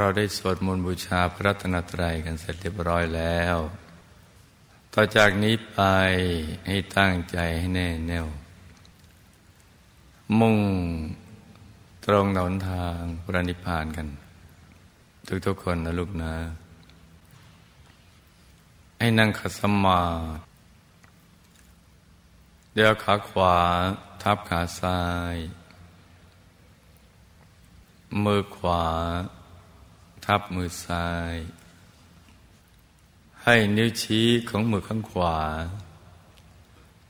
เราได้สวดมนต์บูชาพระรัตนตรัยกันเสร็จเรียบร้อยแล้ว ต่อจากนี้ไปให้ตั้งใจให้แน่แน่ว มุ่งตรงหนนทางพระนิพพานกัน ทุกๆคนนะลูกนะ ให้นั่งขัดสมาธิเดี๋ยวขาขวาทับขาซ้าย มือขวา ทับมือซ้าย ให้นิ้วชี้ของมือข้างขวา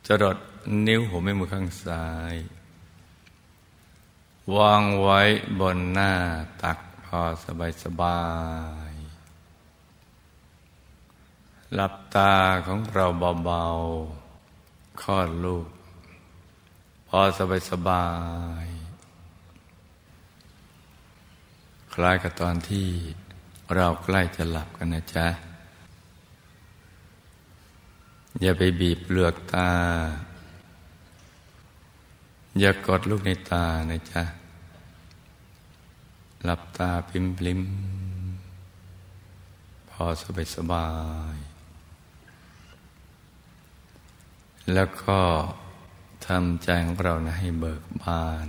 จะดดนิ้วหัวแม่มือข้างซ้าย วางไว้บนหน้าตักพอสบายสบาย หลับตาของเราเบาๆคลอดลูก พอสบายสบายค ล้ายกับตอนที่เราใกล้จะหลับกันนะจ๊ะ อย่าไปบีบเปลือกตา อย่ากดลูกในตานะจ๊ะ หลับตาพิมพลิมพอสบายสบาย แล้วก็ทำใจของเรานะให้เบิกบาน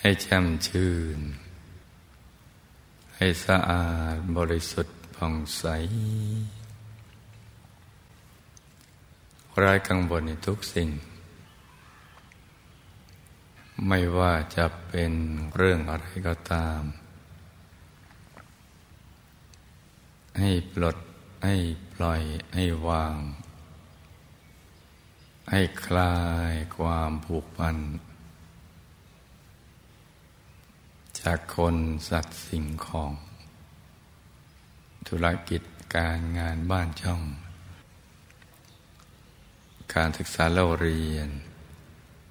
ให้แช่มชื่น ให้สะอาดบริสุทธิ์ผ่องใสไร้กังวลในทุกสิ่ง ไม่ว่าจะเป็นเรื่องอะไรก็ตาม ให้ปลดให้ปล่อยให้วาง ให้คลายความผูกพัน จากคนสัตว์สิ่งของ ธุรกิจการงานบ้านช่อง การศึกษาเล่าเรียน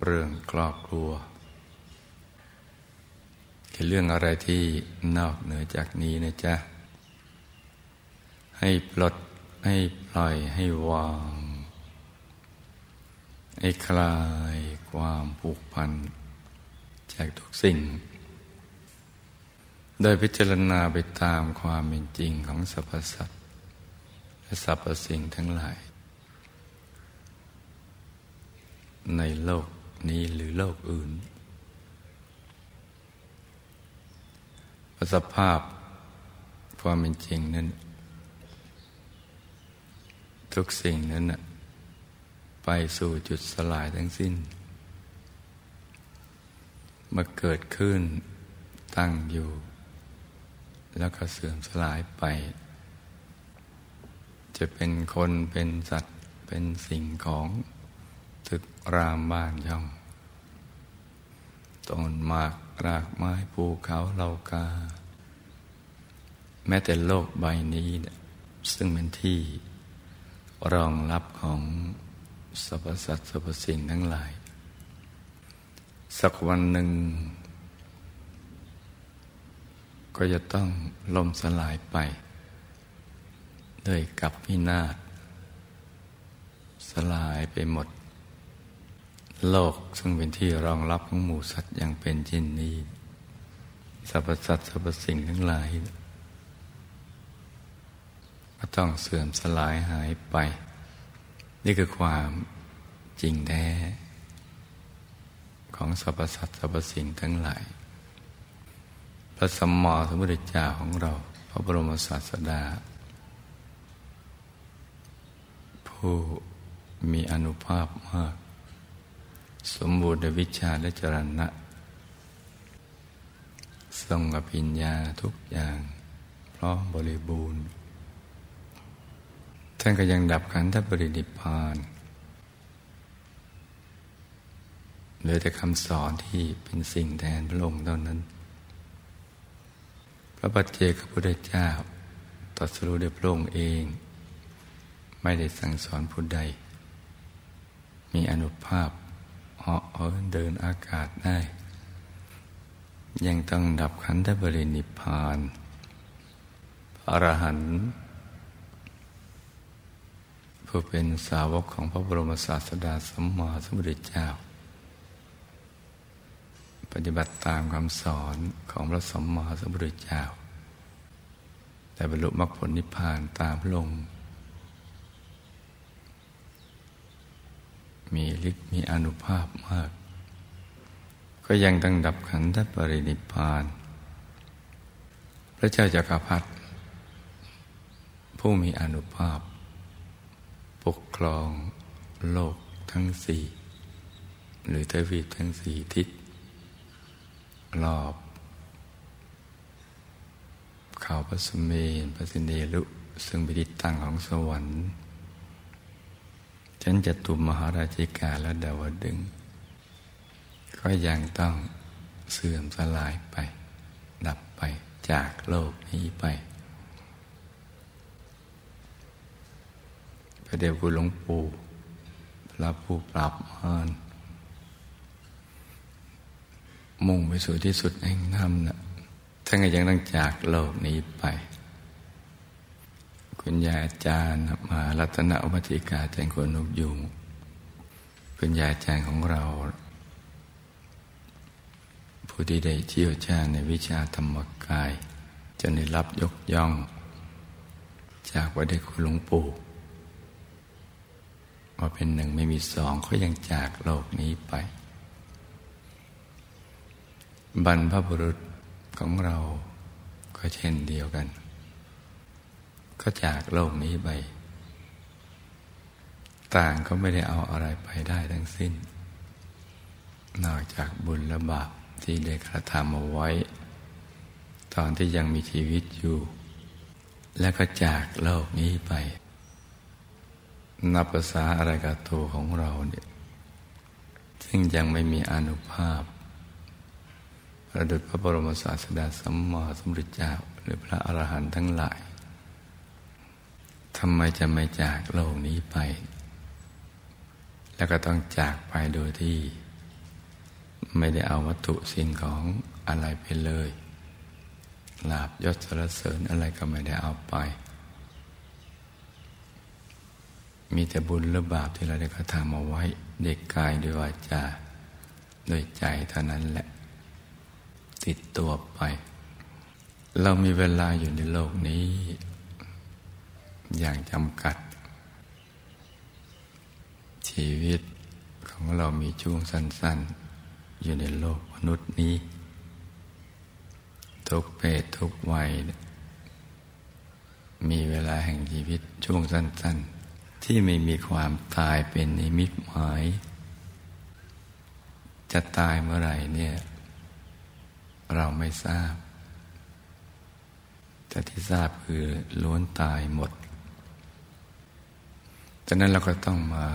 เรื่องครอบครัวคือเรื่องอะไรที่นอกเหนือจากนี้นะจ๊ะ ให้ปลดให้ปล่อยให้วางให้คลายความผูกพัน จากทุกสิ่ง โดยพิจารณาไปตามความเป็นจริงของสรรพสัตว์และสรรพสิ่งทั้งหลาย ในโลกนี้หรือโลกอื่นสภาพความเป็นจริงนั้น ทุกสิ่งนั้นไปสู่จุดสลายทั้งสิ้น มาเกิดขึ้นตั้งอยู่ แล้วก็เสื่อมสลายไป จะเป็นคนเป็นสัตว์เป็นสิ่งของตึกรามบ้านย่องต้นหมากรากไม้ภูเขาเหล่ากา แม้แต่โลกใบนี้ ซึ่งเป็นที่รองรับของสรรพสัตว์สรรพสิ่งทั้งหลาย สักวันหนึ่ง ก็จะต้องล่มสลายไป ด้วยกับพินาศสลายไปหมด โลกซึ่งเป็นที่รองรับของหมู่สัตว์อย่างเป็นเช่นนี้สรรพสัตว์สรรพสิ่งทั้งหลายก็ต้องเสื่อมสลายหายไป นี่คือความจริงแท้ ของสรรพสัตว์สรรพสิ่งทั้งหลาย ระสัมมาสัมพุทธเจ้าของเรา พระบรมศาสดา ผู้มีอนุภาพมาก สมบูรณ์วิชาและจรณะทรงอภิญญาทุกอย่าง พร้อมบริบูรณ์ ท่านก็ยังดับขันธปรินิพานเหลือแต่คำสอนที่เป็นสิ่งแทนพระองค์เท่านั้น พระปัจเจกพุทธเจ้าตรัสรู้ด้วยพระองค์เอง ไม่ได้สั่งสอนผู้ใด มีอนุภาพเหาะเหินเดินอากาศได้ ยังต้องดับขันธบรินิพานพระอรหันต์ผู้เป็นสาวกของพระบรมศาสดาสัมมาสัมพุทธเจ้า ปฏิบัติตามคำสอนของพระสมมาสัมพุทธเจ้า แต่บรรลุมรรคผลนิพพานตามลงมีฤทธิ์มีอนุภาพมาก ก็ยังตั้งดับขันธปรินิพพาน พระเจ้าจักรพรรดิผู้มีอนุภาพ ปกครองโลกทั้งสี่ หรือทวีทั้งสี่ทิศ รอบเขาพระสเมนพระสินเดลุ ซึ่งเป็นทิศตั้งของสวรรค์ ฉันจะตุมมหาราชิกาและดาวดึง ก็ยังต้องเสื่อมสลายไป ดับไปจากโลกนี้ไปพระเดวคุณหลวงปู่พระผู้ปราบมาร มุ่งไปสู่ที่สุดแห่งธรรมนะท่านก็ยังต้องจากโลกนี้ไป คุณยายอาจารย์มารัตนอุปติกาแจงคนนกยุงคุณยายอาจารย์ของเรา ผู้ที่ได้เชี่ยวชาญในวิชาธรรมกาย จะได้รับยกย่อง จากวัดเด็กคุณหลวงปู่ว่าเป็นหนึ่งไม่มีสองเขายังจากโลกนี้ไป บรรพบุรุษของเราก็เช่นเดียวกัน ก็จากโลกนี้ไป ต่างก็ไม่ได้เอาอะไรไปได้ทั้งสิ้น นอกจากบุญและบาปที่ได้กระทำเอาไว้ ตอนที่ยังมีชีวิตอยู่ แล้วก็จากโลกนี้ไป นับภาษาอะไรกับตัวของเราเนี่ยซึ่งยังไม่มีอนุภาพ ประดุจพระบรมศาสดาสัมมาสัมพุทธเจ้าหรือพระอรหันต์ทั้งหลายทำไมจะไม่จากโลกนี้ไป แล้วก็ต้องจากไปโดยที่ ไม่ได้เอาวัตถุสิ่งของอะไรไปเลยลาบยศสรเสริญอะไรก็ไม่ได้เอาไป มีแต่บุญหรือบาปที่เราได้กระทำเอาไว้ เด็กกายด้วยวาจาด้วยใจเท่านั้นแหละ ติดตัวไป เรามีเวลาอยู่ในโลกนี้ อย่างจำกัด ชีวิตของเรามีช่วงสั้น ๆ อยู่ในโลกมนุษย์นี้ ทุกเพศทุกวัย มีเวลาแห่งชีวิตช่วงสั้น ๆ ที่ไม่มีความตายเป็นนิมิตหมายจะตายเมื่อไหร่เนี่ย เราไม่ทราบ แต่ที่ทราบคือล้วนตายหมดฉะนั้นเราก็ต้องมา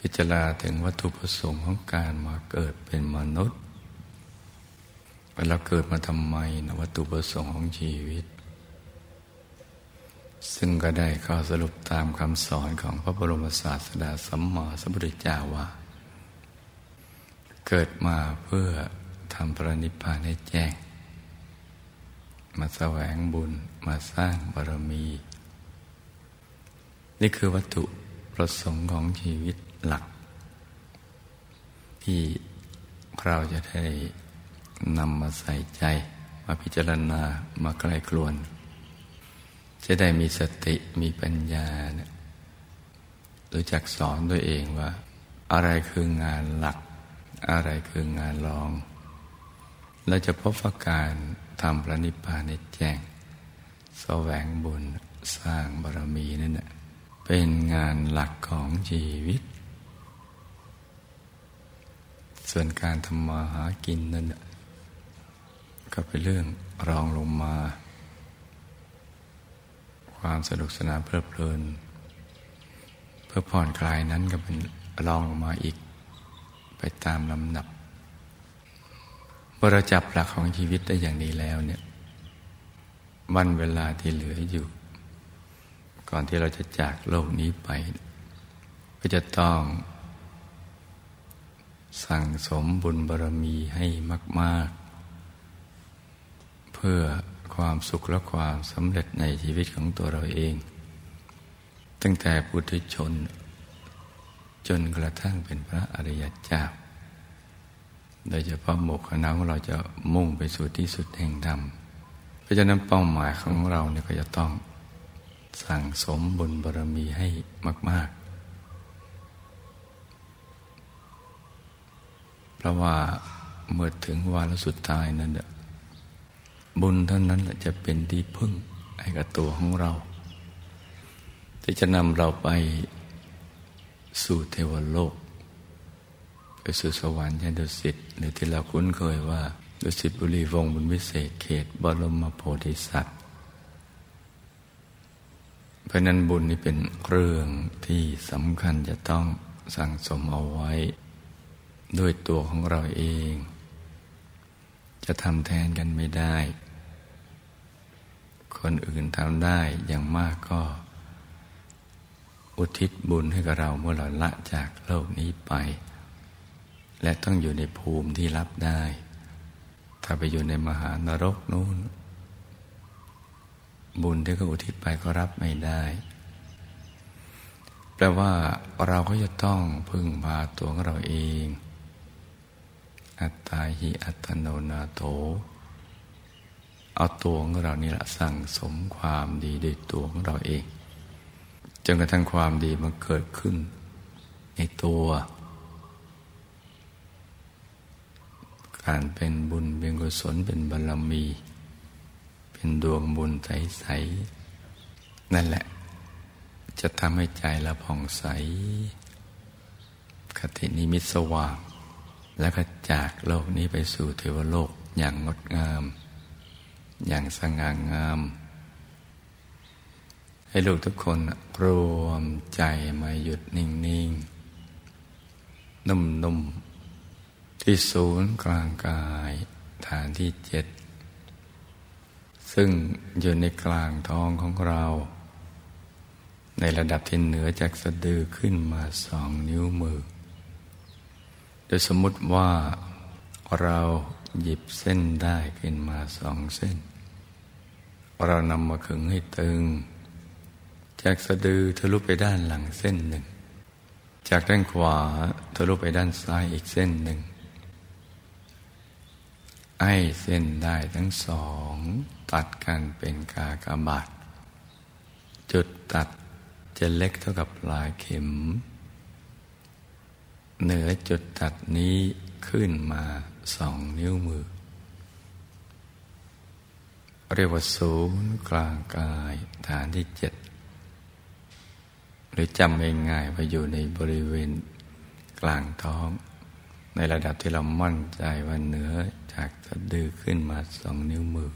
พิจารณาถึงวัตถุประสงค์ของการมาเกิดเป็นมนุษย์เวลาเกิดมาทำไมนะวัตถุประสงค์ของชีวิต ซึ่งก็ได้ข้อสรุปตามคำสอนของพระบรมศาสดาสัมมาสัมพุทธเจ้าว่า เกิดมาเพื่อ ทำพระนิพพานให้แจ้ง มาแสวงบุญมาสร้างบารมี นี่คือวัตถุประสงค์ของชีวิตหลัก ที่เราจะได้นำมาใส่ใจ มาพิจารณามาใกล้ครวน จะได้มีสติมีปัญญาเนี่ยรู้จักสอนตัวเองว่า อะไรคืองานหลัก อะไรคืองานรอง เราจะพบว่าการทำพระนิพพานในแจ้งแสวงบุญสร้างบารมีนั่นเป็นงานหลักของชีวิต ส่วนการทำมาหากินนั่นก็เป็นเรื่องรองลงมา ความสนุกสนานเพลิดเพลิน เพื่อผ่อนคลายนั้นก็เป็นรองลงมาอีก ไปตามลำดับ เมื่อเราจับหลักของชีวิตได้อย่างนี้แล้วเนี่ยวันเวลาที่เหลืออยู่ ก่อนที่เราจะจากโลกนี้ไป ก็จะต้องสั่งสมบุญบารมีให้มาก ๆ เพื่อความสุขและความสำเร็จในชีวิตของตัวเราเอง ตั้งแต่ปุถุชน จนกระทั่งเป็นพระอริยเจ้า โดยเฉพาะหมู่คณะของเราจะมุ่งไปสู่ที่สุดแห่งธรรม เพราะฉะนั้นเป้าหมายของเราเนี่ยก็จะต้องสั่งสมบุญบารมีให้มาก ๆ เพราะว่าเมื่อถึงวาระสุดท้ายนั้นบุญเท่านั้นแหละจะเป็นที่พึ่งให้กับตัวของเรา ที่จะนำเราไปสู่เทวโลก ไปสู่สวรรค์ชั้นดุสิตหรือที่เราคุ้นเคยว่าดุสิตบุรีวงบุญวิเศษเขตบรมโพธิสัตว์เพราะนั้นบุญนี้เป็นเรื่องที่สำคัญจะต้องสั่งสมเอาไว้ ด้วยตัวของเราเอง จะทำแทนกันไม่ได้ คนอื่นทำได้อย่างมากก็ อุทิศบุญให้กับเราเมื่อเราละจากโลกนี้ไป และต้องอยู่ในภูมิที่รับได้ ถ้าไปอยู่ในมหานรกนู้น บุญที่เขาอุทิศไปก็รับไม่ได้ แปลว่าเราก็จะต้องพึ่งพาตัวของเราเอง อัตตาหิอัตโนนาโถ เอาตัวของเรานี่แหละสั่งสมความดีด้วยตัวของเราเอง จนกระทั่งความดีมันเกิดขึ้น ในตัว การเป็นบุญเป็นกุศลเป็นบารมี เป็นดวงบุญใส ๆ นั่นแหละ จะทำให้ใจเราผ่องใส คตินิมิตสว่าง แล้วก็จากโลกนี้ไปสู่เทวโลกอย่างงดงาม อย่างสง่างาม ให้ลูกทุกคนรวมใจมาหยุดนิ่ง ๆ นุ่ม ๆ ที่ศูนย์กลางกายฐานที่เจ็ด ซึ่งอยู่ในกลางท้องของเรา ในระดับที่เหนือจากสะดือขึ้นมาสองนิ้วมือ โดยสมมติว่าเราหยิบเส้นได้ขึ้นมาสองเส้น เรานำมาขึงให้ตึง จากสะดือทะลุไปด้านหลังเส้นหนึ่ง จากด้านขวาทะลุไปด้านซ้ายอีกเส้นหนึ่ง ไอ้เส้นได้ทั้งสอง ตัดกันเป็นกากบาท จุดตัดจะเล็กเท่ากับปลายเข็ม เหนือจุดตัดนี้ขึ้นมาสองนิ้วมือ เรียกว่าศูนย์กลางกายฐานที่เจ็ดหรือจำง่ายๆว่าอยู่ในบริเวณกลางท้อง ในระดับที่เรามั่นใจว่าเหนือจากสะดือขึ้นมาสองนิ้วมือ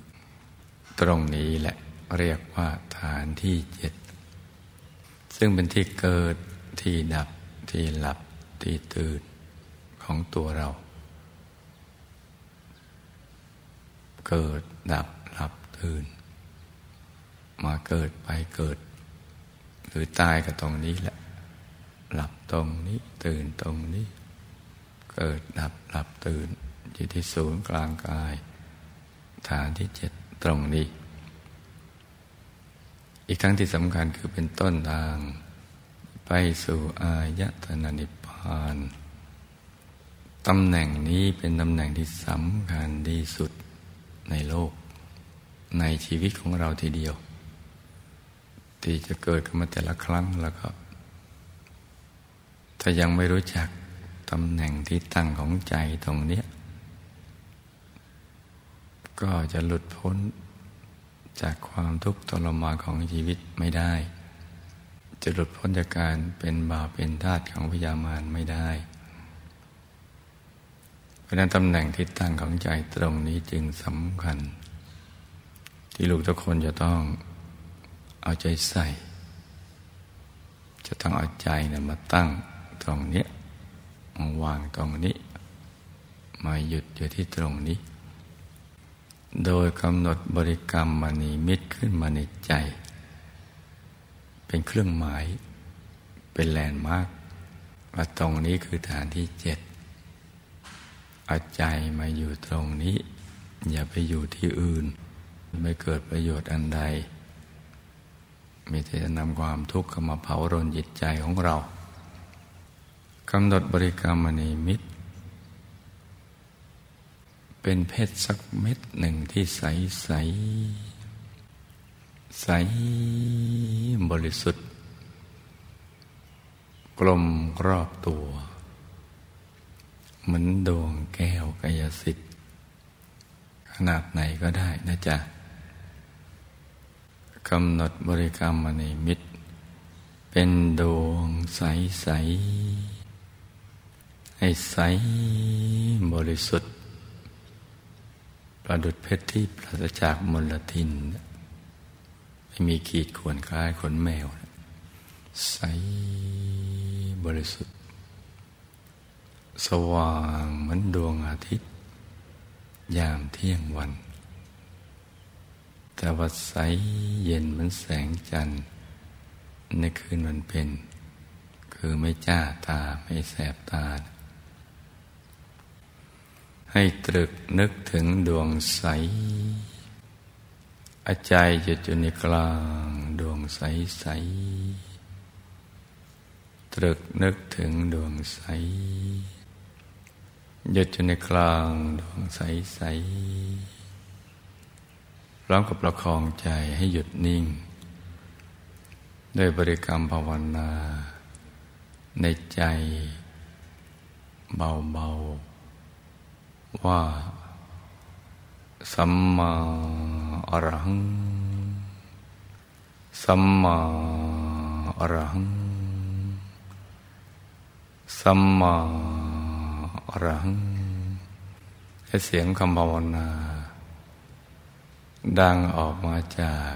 ตรงนี้แหละเรียกว่าฐานที่เจ็ดซึ่งเป็นที่เกิดที่ดับที่หลับที่ตื่นของตัวเรา เกิดดับหลับตื่น มาเกิดไปเกิด หรือตายกับตรงนี้แหละ หลับตรงนี้ตื่นตรงนี้ เกิดดับหลับตื่นอยู่ที่ศูนย์กลางกาย ฐานที่เจ็ดตรงนี้ อีกทั้งที่สำคัญคือเป็นต้นทาง ไปสู่อายตนะนิพพานตำแหน่งนี้เป็นตำแหน่งที่สำคัญที่สุดในโลก ในชีวิตของเราทีเดียว ที่จะเกิดขึ้นมาแต่ละครั้งแล้วก็ ถ้ายังไม่รู้จัก ตำแหน่งที่ตั้งของใจตรงนี้ก็จะหลุดพ้นจากความทุกข์ทรมานของชีวิตไม่ได้ จะหลุดพ้นจากการเป็นบาปเป็นทาสของพยามารไม่ได้ เพราะนั้นตำแหน่งที่ตั้งของใจตรงนี้จึงสำคัญ ที่ลูกทุกคนจะต้องเอาใจใส่ จะต้องเอาใจนะมาตั้งตรงนี้ มาวางตรงนี้ มาหยุดอยู่ที่ตรงนี้ โดยกำหนดบริกรรมมณีมิตรขึ้นมาในใจ เป็นเครื่องหมาย เป็นแลนด์มาร์กว่าตรงนี้คือฐานที่เจ็ดเอาใจมาอยู่ตรงนี้ อย่าไปอยู่ที่อื่น ไม่เกิดประโยชน์อันใด มีแต่จะนำความทุกข์เข้ามาเผารนจิตใจของเรา กำหนดบริกรรมมณีมิตร เป็นเพชรสักเม็ดหนึ่งที่ใสใส ใสบริสุทธิ์ กลมรอบตัว เหมือนดวงแก้วกายสิทธิ์ ขนาดไหนก็ได้นะจ๊ะกำหนดบริกรรมมณีมิตร เป็นดวงใสใส ให้ใสบริสุทธิ์ ประดุดเพชรที่ปราศจากมลทิน ไม่มีขีดข่วนคล้ายขนแมว ใสบริสุทธิ์ สว่างเหมือนดวงอาทิตย์ ยามเที่ยงวัน แต่ว่าใสเย็นเหมือนแสงจันทร์ในคืนวันเป็น คือไม่จ้าตาไม่แสบตา ให้ตรึกนึกถึงดวงใส อาใจหยุดอยู่ในกลางดวงใสใส ตรึกนึกถึงดวงใสหยุดอยู่ในกลางดวงใสใสพร้อมกับประคองใจให้หยุดนิ่ง ด้วยบริกรรมภาวนา ในใจเบาๆ ว่า สัมมาอรหัง สัมมาอรหัง สัมมาอรหังให้เสียงคำภาวนา ดังออกมาจาก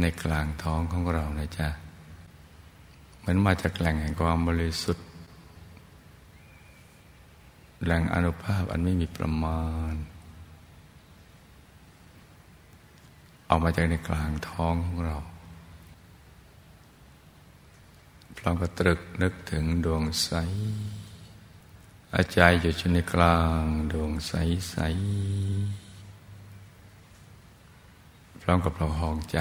ในกลางท้องของเรานะจ๊ะเหมือนมาจากแหล่งแห่งความบริสุทธิ์ แหล่งอนุภาพอันไม่มีประมาณ เอามาจากในกลางท้องของเราพร้อมกับตรึกนึกถึงดวงใส อาจารย์อยู่ในกลางดวงใสใสพร้อมกับเราหองใจ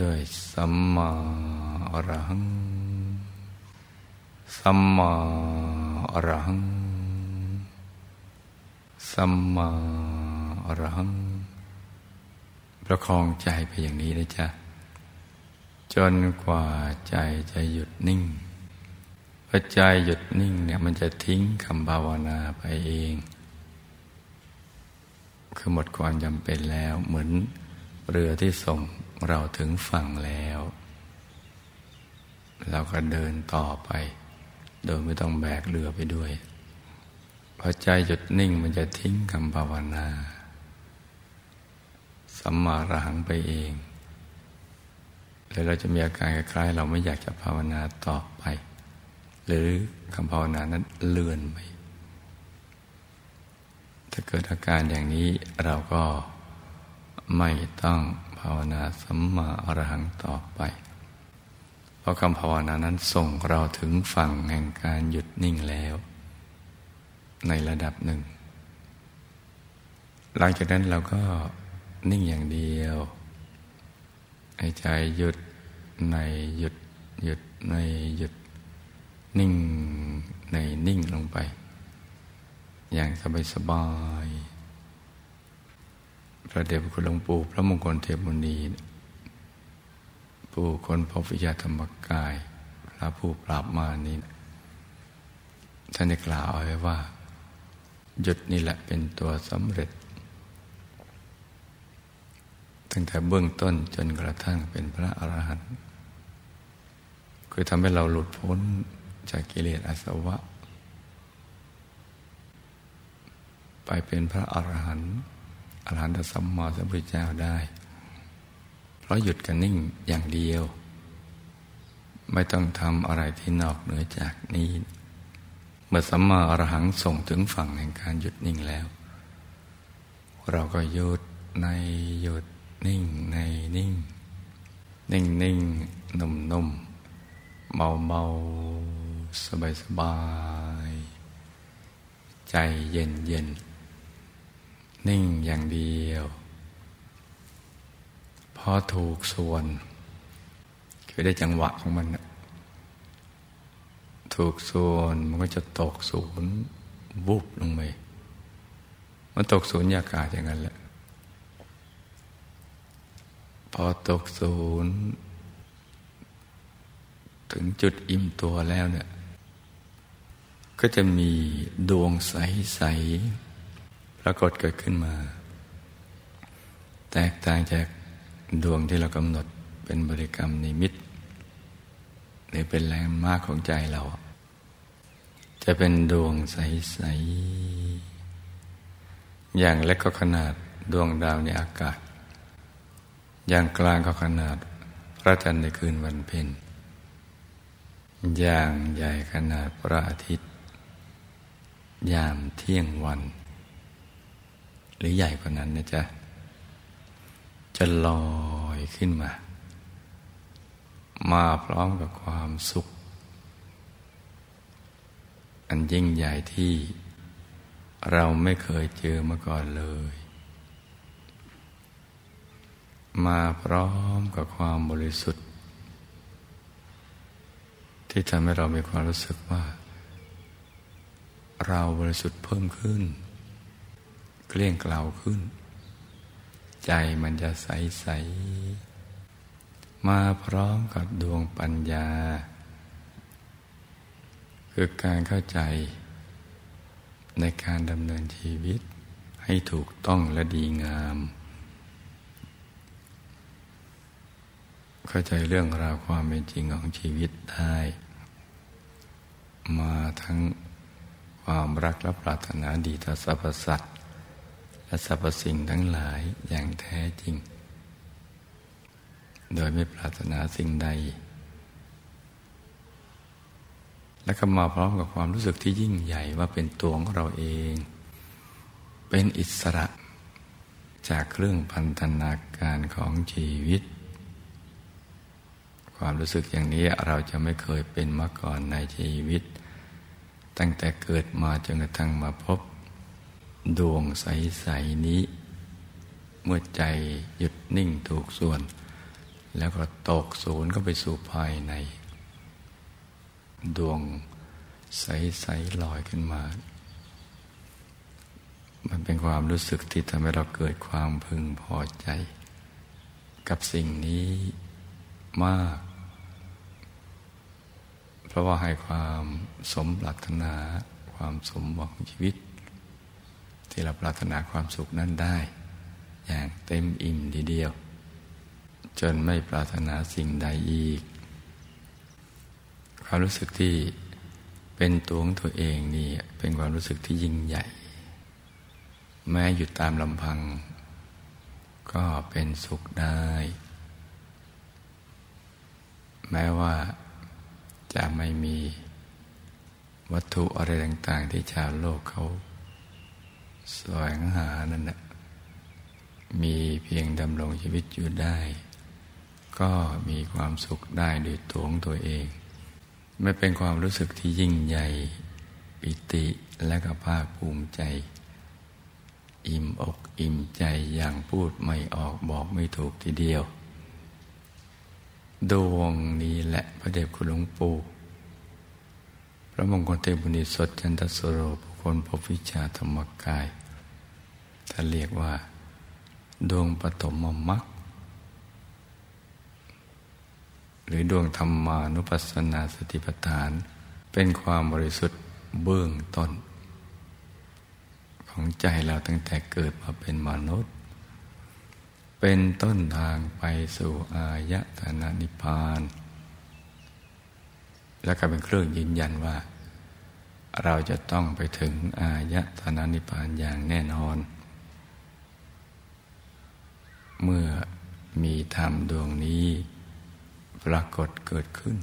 ด้วยสัมมาอรหัง สัมมา อรหัง สัมมาอรหัง ประคองใจไปอย่างนี้นะจ๊ะ จนกว่าใจจะหยุดนิ่งพอใจหยุดนิ่งเนี่ยมันจะทิ้งคำภาวนาไปเอง คือหมดความจำเป็นแล้วเหมือนเรือที่ส่งเราถึงฝั่งแล้ว เราก็เดินต่อไป โดยไม่ต้องแบกเรือไปด้วยพอใจหยุดนิ่งมันจะทิ้งคำภาวนาสัมมาระหังไปเอง แล้วเราจะมีอาการคล้ายเราไม่อยากจะภาวนาต่อไป หรือคำภาวนานั้นเลื่อนไป ถ้าเกิดอาการอย่างนี้เราก็ไม่ต้องภาวนาสัมมาอรหังต่อไป เพราะคำภาวนานั้นส่งเราถึงฝั่งแห่งการหยุดนิ่งแล้ว ในระดับหนึ่ง หลังจากนั้นเราก็นิ่งอย่างเดียวหายใจหยุดในหยุดหยุดในหยุดนิ่งในนิ่งลงไป อย่างสบายสบายพระเดชพระคุณหลวงปู่พระมงคลเทพมุนี ผู้คนพบวิญญาธรรมกายพระผู้ปราบมานี้ท่านได้กล่าวเอาไว้ว่า หยุดนี่แหละเป็นตัวสำเร็จ ตั้งแต่เบื้องต้นจนกระทั่งเป็นพระอรหันต์คือทำให้เราหลุดพ้นจากกิเลสอาสวะ ไปเป็นพระอรหันต์อรหันตสัมมาสัมพุทธเจ้าได้ ราะหยุดกันนิ่งอย่างเดียว ไม่ต้องทำอะไรที่นอกเหนือจากนี้ เมื่อสัมมาอรหังส่งถึงฝั่งแห่งการหยุดนิ่งแล้ว เราก็หยุดในหยุดนิ่งในนิ่ง นิ่งนิ่งนุ่มนุ่มเบาเบาสบายสบาย ใจเย็นเย็น นิ่งอย่างเดียว พอถูกส่วน คือได้จังหวะของมันถูกส่วนมันก็จะตกศูนย์วุบลงไปมันตกศูนย์ยากาศอย่างนั้นแหละ พอตกศูนย์ถึงจุดอิ่มตัวแล้วเนี่ย ก็จะมีดวงใสๆปรากฏเกิดขึ้นมา แตกต่างจาก ดวงที่เรากำหนดเป็นบริกรรมนิมิต หรือเป็นแรงมากของใจเรา จะเป็นดวงใส ๆ อย่างเล็กก็ขนาดดวงดาวในอากาศ อย่างกลางก็ขนาดพระจันทร์ในคืนวันเพ็ญอย่างใหญ่ขนาดพระอาทิตย์ ยามเที่ยงวัน หรือใหญ่กว่านั้นนะจ๊ะ จะลอยขึ้นมา มาพร้อมกับความสุข อันยิ่งใหญ่ที่เราไม่เคยเจอมาก่อนเลย มาพร้อมกับความบริสุทธิ์ ที่ทำให้เรามีความรู้สึกว่า เราบริสุทธิ์เพิ่มขึ้น เกลี้ยงกล่าขึ้น ใจมันจะใสใสมาพร้อมกับดวงปัญญา คือการเข้าใจในการดำเนินชีวิตให้ถูกต้องและดีงาม เข้าใจเรื่องราวความเป็นจริงของชีวิตได้ มาทั้งความรักและปรารถนาดีต่อสรรพสัตว์ และสรรพสิ่งทั้งหลายอย่างแท้จริง โดยไม่ปรารถนาสิ่งใด และก็มาพร้อมกับความรู้สึกที่ยิ่งใหญ่ว่าเป็นตัวของเราเอง เป็นอิสระจากเครื่องพันธนาการของชีวิต ความรู้สึกอย่างนี้เราจะไม่เคยเป็นมาก่อนในชีวิต ตั้งแต่เกิดมาจนกระทั่งมาพบ ดวงใส ๆ นี้ เมื่อใจหยุดนิ่งถูกส่วน แล้วก็ตกศูนย์ก็ไปสู่ภายใน ดวงใส ๆ ลอยขึ้นมา มันเป็นความรู้สึกที่ทำให้เราเกิดความพึงพอใจ กับสิ่งนี้มาก เพราะว่าให้ความสมปรารถนา ความสมหวังชีวิต ที่เราปรารถนาความสุขนั้นได้ อย่างเต็มอิ่มทีเดียว จนไม่ปรารถนาสิ่งใดอีก ความรู้สึกที่เป็นตัวของตัวเองนี่เป็นความรู้สึกที่ยิ่งใหญ่ แม้อยู่ตามลำพัง ก็เป็นสุขได้ แม้ว่าจะไม่มีวัตถุอะไรต่าง ๆ ที่ชาวโลกเขา แสวงหานั่นแหละมีเพียงดำรงชีวิตอยู่ได้ ก็มีความสุขได้โดยตัวของตัวเอง ไม่เป็นความรู้สึกที่ยิ่งใหญ่ปิติและก็ภาคภูมิใจ อิ่มอกอิ่มใจอย่างพูดไม่ออกบอกไม่ถูกทีเดียว ดวงนี้แหละพระเดชคุณหลวงปู่พระมงคลเทพุณิสดจันทสโรบุคคลพบวิชาธรรมกาย ท่านเรียกว่า ดวงปฐมมรรคหรือดวงธรรมานุปัสสนาสติปัฏฐาน เป็นความบริสุทธิ์เบื้องต้น ของใจเราตั้งแต่เกิดมาเป็นมนุษย์ เป็นต้นทางไปสู่อายตนะนิพพาน และก็เป็นเครื่องยืนยันว่า เราจะต้องไปถึงอายตนะนิพพานอย่างแน่นอน เมื่อมีธรรมดวงนี้ปรากฏเกิดขึ้น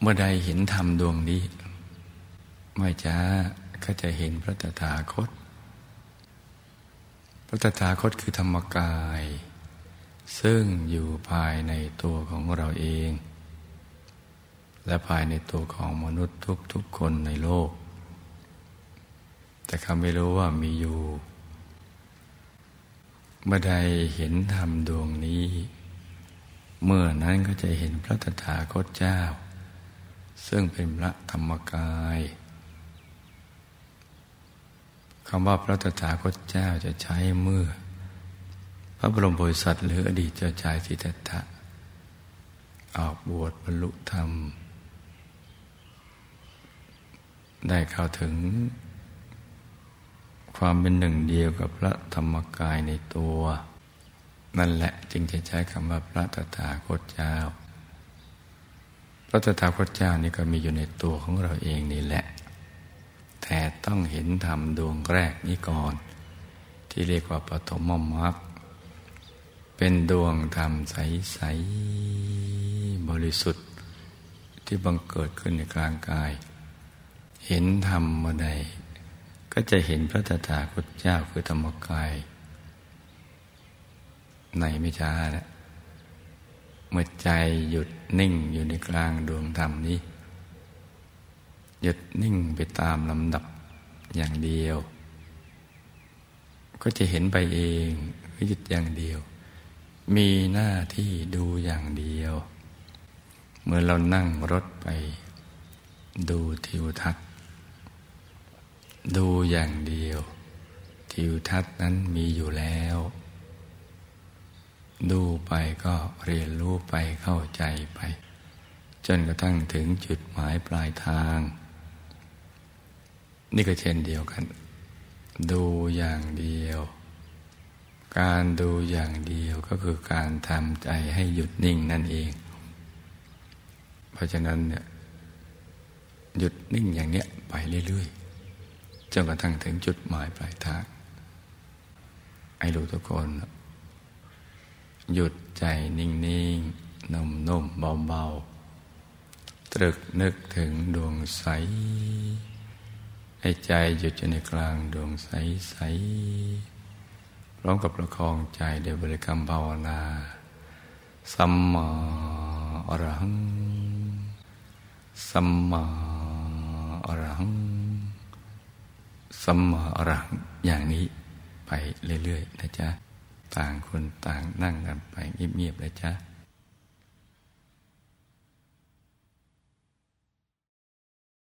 เมื่อใดเห็นธรรมดวงนี้ ไม่ช้าก็จะเห็นพระตถาคต พระตถาคตคือธรรมกาย ซึ่งอยู่ภายในตัวของเราเอง และภายในตัวของมนุษย์ทุกๆคนในโลก แต่เขาไม่รู้ว่ามีอยู่ เมื่อใดเห็นธรรมดวงนี้ เมื่อนั้นก็จะเห็นพระตถาคตเจ้า ซึ่งเป็นพระธรรมกายคำว่าพระตถาคตเจ้าจะใช้เมื่อ พระบรมโพธิสัตว์หรืออดีตเจ้าชายสิทธัตถะออกบวชบรรลุธรรม ได้เข้าถึง ความเป็นหนึ่งเดียวกับพระธรรมกายในตัว นั่นแหละจึงจะใช้คำว่าพระตถาคตเจ้า พระตถาคตเจ้านี่ก็มีอยู่ในตัวของเราเองนี่แหละ แต่ต้องเห็นธรรมดวงแรกนี้ก่อน ที่เรียกว่าปฐมมรรคเป็นดวงธรรมใส ๆ บริสุทธิ์ที่บังเกิดขึ้นในกลางกาย เห็นธรรมเมื่อใด ก็จะเห็นพระตถาคตเจ้าคือธรรมกาย ในไม่ช้านะเมื่อใจหยุดนิ่งอยู่ในกลางดวงธรรมนี้ หยุดนิ่งไปตามลำดับอย่างเดียว ก็จะเห็นไปเองหยุดอย่างเดียว มีหน้าที่ดูอย่างเดียว เมื่อเรานั่งรถไปดูทิวทัศน์ ดูอย่างเดียว ทิวทัศน์นั้นมีอยู่แล้ว ดูไปก็เรียนรู้ไปเข้าใจไป จนกระทั่งถึงจุดหมายปลายทาง นี่ก็เช่นเดียวกัน ดูอย่างเดียว การดูอย่างเดียวก็คือการทำใจให้หยุดนิ่งนั่นเอง เพราะฉะนั้นเนี่ยหยุดนิ่งอย่างเนี้ยไปเรื่อยๆ จนกระทั่งถึงจุดหมายปลายทางไอ้รู้ทุกคน หยุดใจนิ่งๆนุ่มๆเบาๆตรึกนึกถึงดวงใสให้ใจหยุดอยู่ในกลางดวงใสๆร้อมกับประคองใจเดบริกรรมภาวนาสัมมาอรหัง สัมมาอรหัง สัมมาอรังอย่างนี้ไปเรื่อยๆนะจ๊ะ ต่างคนต่างนั่งกันไปเงียบๆนะจ๊ะ